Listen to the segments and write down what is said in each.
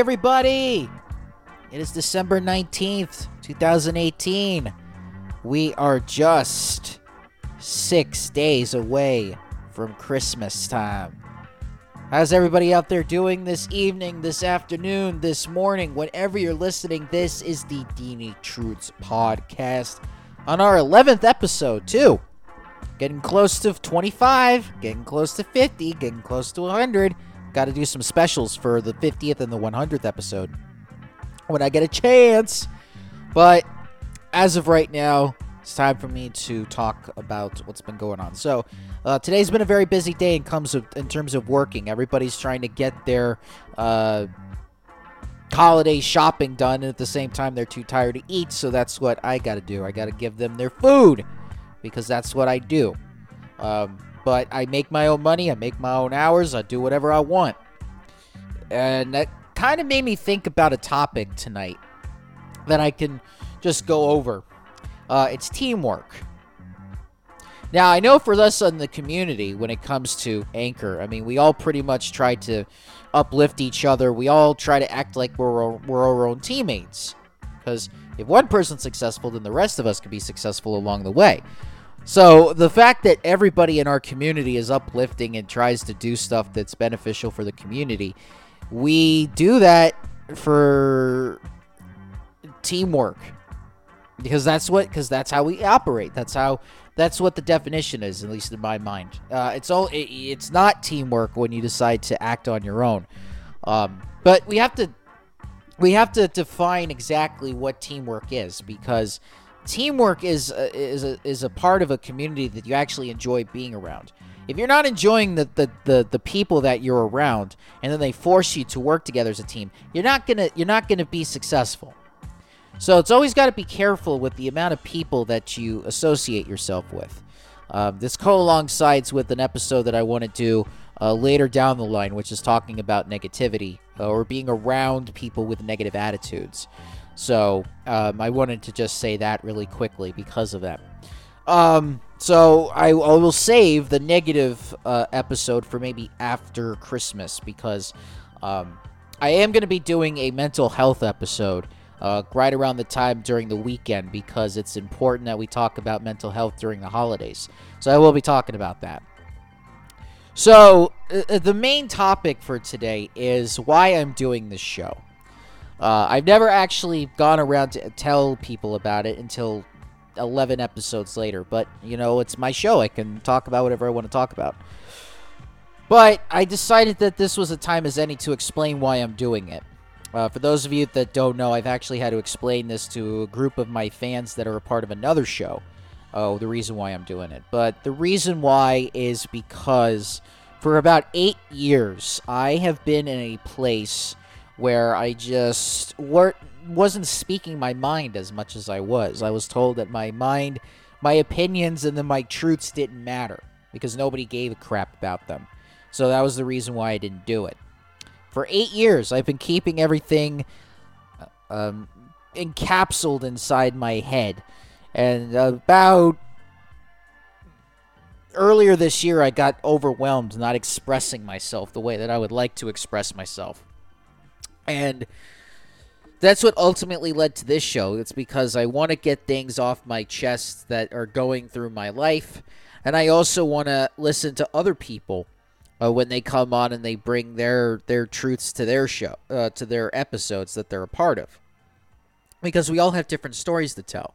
Everybody! It is December 19th, 2018. We are just six days away from Christmas time. How's everybody out there doing this evening, this afternoon, this morning, whenever you're listening? This is the Deanie Truths podcast on our 11th episode, too. Getting close to 25, getting close to 50, getting close to 100. Got to do some specials for the 50th and the 100th episode when I get a chance. But as of right now, it's time for me to talk about what's been going on. So, uh, today's been a very busy day in comes of, in terms of working. Everybody's trying to get their uh, holiday shopping done, and at the same time, they're too tired to eat. So that's what I got to do. I got to give them their food because that's what I do. Um, but I make my own money. I make my own hours. I do whatever I want, and that kind of made me think about a topic tonight that I can just go over. Uh, it's teamwork. Now, I know for us in the community, when it comes to Anchor, I mean, we all pretty much try to uplift each other. We all try to act like we're, we're our own teammates. Because if one person's successful, then the rest of us can be successful along the way. So the fact that everybody in our community is uplifting and tries to do stuff that's beneficial for the community, we do that for teamwork. Because that's what because that's how we operate. That's how that's what the definition is at least in my mind. Uh, it's all it, it's not teamwork when you decide to act on your own. Um, but we have to we have to define exactly what teamwork is because teamwork is a, is a, is a part of a community that you actually enjoy being around if you're not enjoying the, the, the, the people that you're around and then they force you to work together as a team you're not gonna you're not gonna be successful so it's always got to be careful with the amount of people that you associate yourself with. Um, this co-alongside with an episode that I want to do uh, later down the line, which is talking about negativity uh, or being around people with negative attitudes. So um, I wanted to just say that really quickly because of that. Um, so I, I, will save the negative uh, episode for maybe after Christmas because um, I am going to be doing a mental health episode uh, right around the time during the weekend because it's important that we talk about mental health during the holidays. So I will be talking about that. So uh, uh the main topic for today is why I'm doing this show. Uh, I've never actually gone around to tell people about it until 11 episodes later, but you know, it's my show. I can talk about whatever I want to talk about. But I decided that this was a time as any to explain why I'm doing it. Uh, for those of you that don't know, I've actually had to explain this to a group of my fans that are a part of another show. Oh, the reason why I'm doing it. But the reason why is because for about eight years, I have been in a place where I just weren't wasn't speaking my mind as much as I was. I was told that my mind, my opinions, and then my truths didn't matter because nobody gave a crap about them. So that was the reason why I didn't do it. For eight years, I've been keeping everything uh, um, encapsulated inside my head. And about earlier this year, I got overwhelmed not expressing myself the way that I would like to express myself. And that's what ultimately led to this show. It's because I want to get things off my chest that are going through my life. And I also want to listen to other people uh, when they come on and they bring their their truths to their show uh, to their episodes that they're a part of because we all have different stories to tell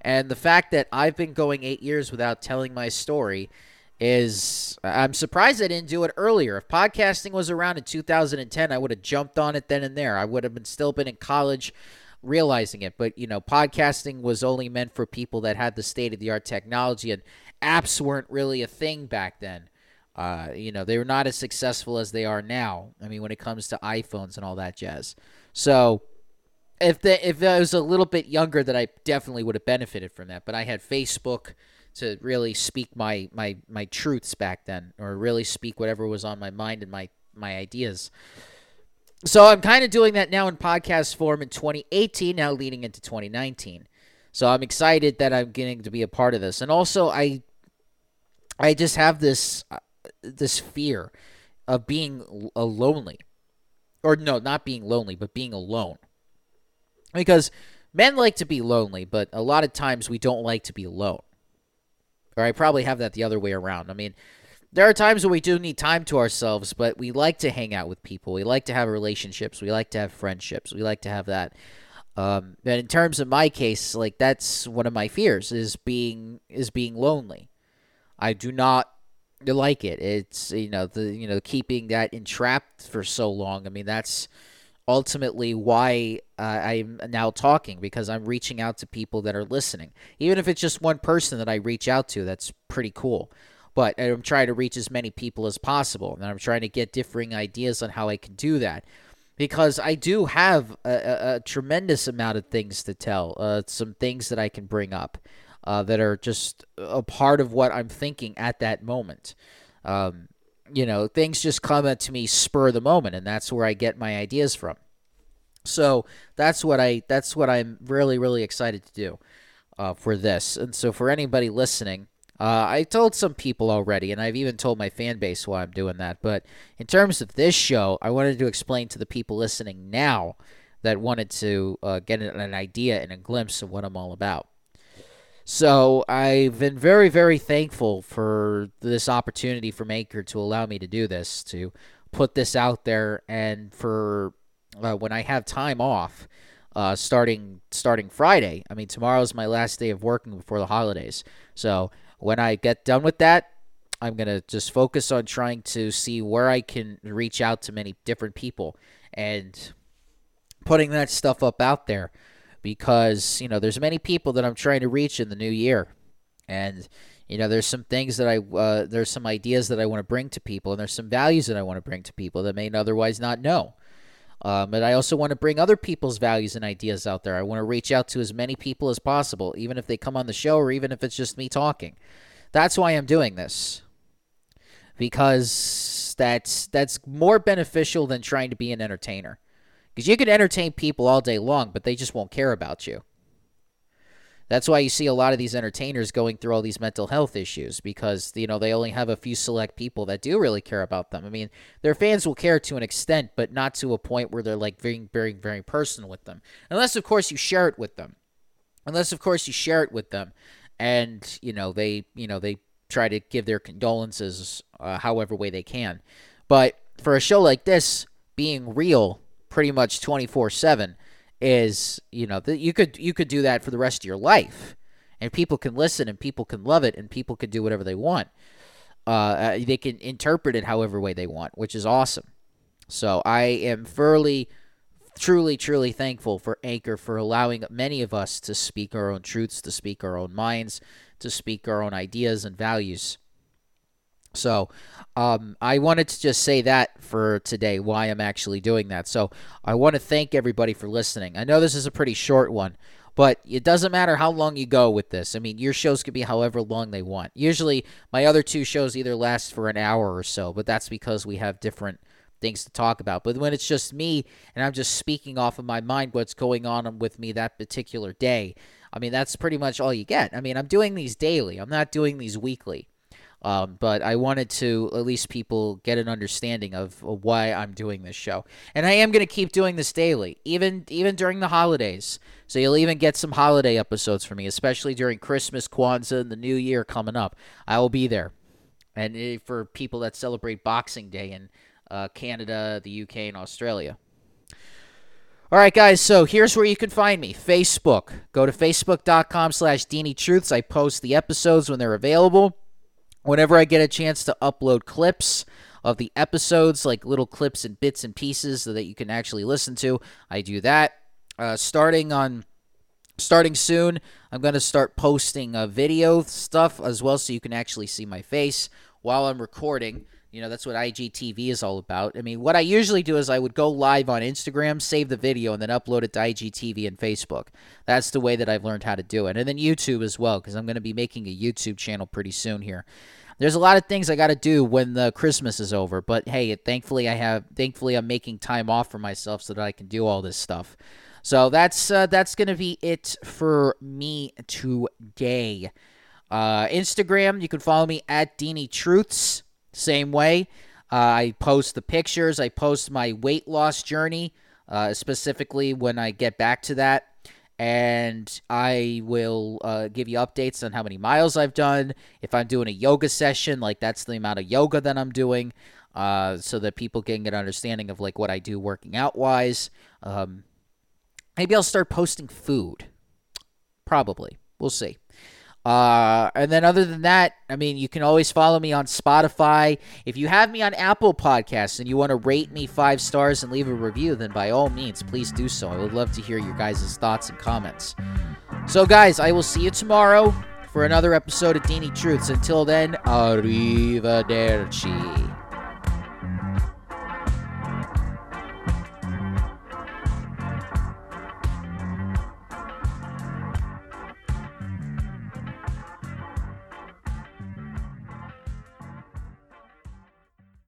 and the fact that i've been going eight years without telling my story is i'm surprised i didn't do it earlier if podcasting was around in 2010 i would have jumped on it then and there i would have been still been in college realizing it but you know podcasting was only meant for people that had the state of the art technology and apps weren't really a thing back then uh, you know, they were not as successful as they are now. I mean, when it comes to iPhones and all that jazz. So, if the, if I was a little bit younger, that I definitely would have benefited from that. But I had Facebook to really speak my my my truths back then, or really speak whatever was on my mind and my my ideas. So I'm kind of doing that now in podcast form in 2018, now leading into 2019. So I'm excited that I'm getting to be a part of this, and also I I just have this this fear of being uh, lonely. or no, not being lonely, but being alone. Because men like to be lonely, but a lot of times we don't like to be alone. Or I probably have that the other way around. I mean, there are times when we do need time to ourselves, but we like to hang out with people. We like to have relationships. We like to have friendships. We like to have that. Um, but in terms of my case, like that's one of my fears is being is being lonely. I do not like it. It's you know the you know keeping that entrapped for so long. I mean that's ultimately why uh, I'm now talking because I'm reaching out to people that are listening. Even if it's just one person that I reach out to, that's pretty cool. But I'm trying to reach as many people as possible, and I'm trying to get differing ideas on how I can do that. Because I do have a, a, a tremendous amount of things to tell, uh, some things that I can bring up uh, that are just a part of what I'm thinking at that moment. Um, you know, things just come to me spur the moment, and that's where I get my ideas from. So that's what I that's what I'm really really excited to do uh, for this. And so for anybody listening, uh, I told some people already, and I've even told my fan base why I'm doing that. But in terms of this show, I wanted to explain to the people listening now that wanted to uh, get an idea and a glimpse of what I'm all about. So I've been very, very thankful for this opportunity from Anchor to allow me to do this, to put this out there, and for uh, when I have time off, uh, starting starting Friday. I mean, tomorrow's my last day of working before the holidays. So when I get done with that, I'm gonna just focus on trying to see where I can reach out to many different people and putting that stuff up out there because you know there's many people that I'm trying to reach in the new year, and you know there's some things that I uh, there's some ideas that I want to bring to people, and there's some values that I want to bring to people that may otherwise not know. Um, but I also want to bring other people's values and ideas out there. I want to reach out to as many people as possible, even if they come on the show or even if it's just me talking. That's why I'm doing this. Because that's that's more beneficial than trying to be an entertainer. Because you can entertain people all day long, but they just won't care about you. That's why you see a lot of these entertainers going through all these mental health issues because you know they only have a few select people that do really care about them. I mean, their fans will care to an extent, but not to a point where they're like very, very, very personal with them. Unless, of course, you share it with them. Unless, of course, you share it with them, and you know they, you know they try to give their condolences uh, however way they can. But for a show like this, being real pretty much 24/7 is, you know, that you could you could do that for the rest of your life. And people can listen and people can love it and people can do whatever they want. Uh, uh, they can interpret it however way they want, which is awesome. So I am fairly truly, truly thankful for Anchor for allowing many of us to speak our own truths, to speak our own minds, to speak our own ideas and values. So um, I wanted to just say that for today, why I'm actually doing that. So I want to thank everybody for listening. I know this is a pretty short one, but it doesn't matter how long you go with this. I mean, your shows could be however long they want. Usually, my other two shows either last for an hour or so, but that's because we have different things to talk about. But when it's just me and I'm just speaking off of my mind what's going on with me that particular day, I mean, that's pretty much all you get. I mean, I'm doing these daily, I'm not doing these weekly. Um, but I wanted to at least people get an understanding of, why I'm doing this show, and I am going to keep doing this daily, even even during the holidays. So you'll even get some holiday episodes from me, especially during Christmas, Kwanzaa, and the New Year coming up. I will be there, and eh, for people that celebrate Boxing Day in uh, Canada, the UK, and Australia. All right, guys, so here's where you can find me. Facebook. Go to facebook.com slash Truths. I post the episodes when they're available whenever I get a chance to upload clips of the episodes, like little clips and bits and pieces so that you can actually listen to, I do that. Uh, starting on starting soon, I'm going to start posting uh, video stuff as well so you can actually see my face while I'm recording. You know, that's what IGTV is all about. I mean, what I usually do is I would go live on Instagram, save the video, and then upload it to IGTV and Facebook. That's the way that I've learned how to do it. And then YouTube as well, because I'm going to be making a YouTube channel pretty soon here. There's a lot of things I got to do when the Christmas is over, but hey, thankfully I have thankfully I'm making time off for myself so that I can do all this stuff. So that's uh, that's gonna be it for me today. Uh, Instagram, you can follow me at Deanie Truths. Same way. I post the pictures. I post my weight loss journey, uh, specifically when I get back to that. And I will uh, give you updates on how many miles I've done. If I'm doing a yoga session, like that's the amount of yoga that I'm doing, uh, so that people can get an understanding of like what I do working out wise. Um, maybe I'll start posting food. Probably. We'll see. Uh, and then other than that, I mean, you can always follow me on Spotify. If you have me on Apple Podcasts and you want to rate me five stars and leave a review, then by all means, please do so. I would love to hear your guys' thoughts and comments. So, guys, I will see you tomorrow for another episode of Deanie Truths. Until then, arrivederci.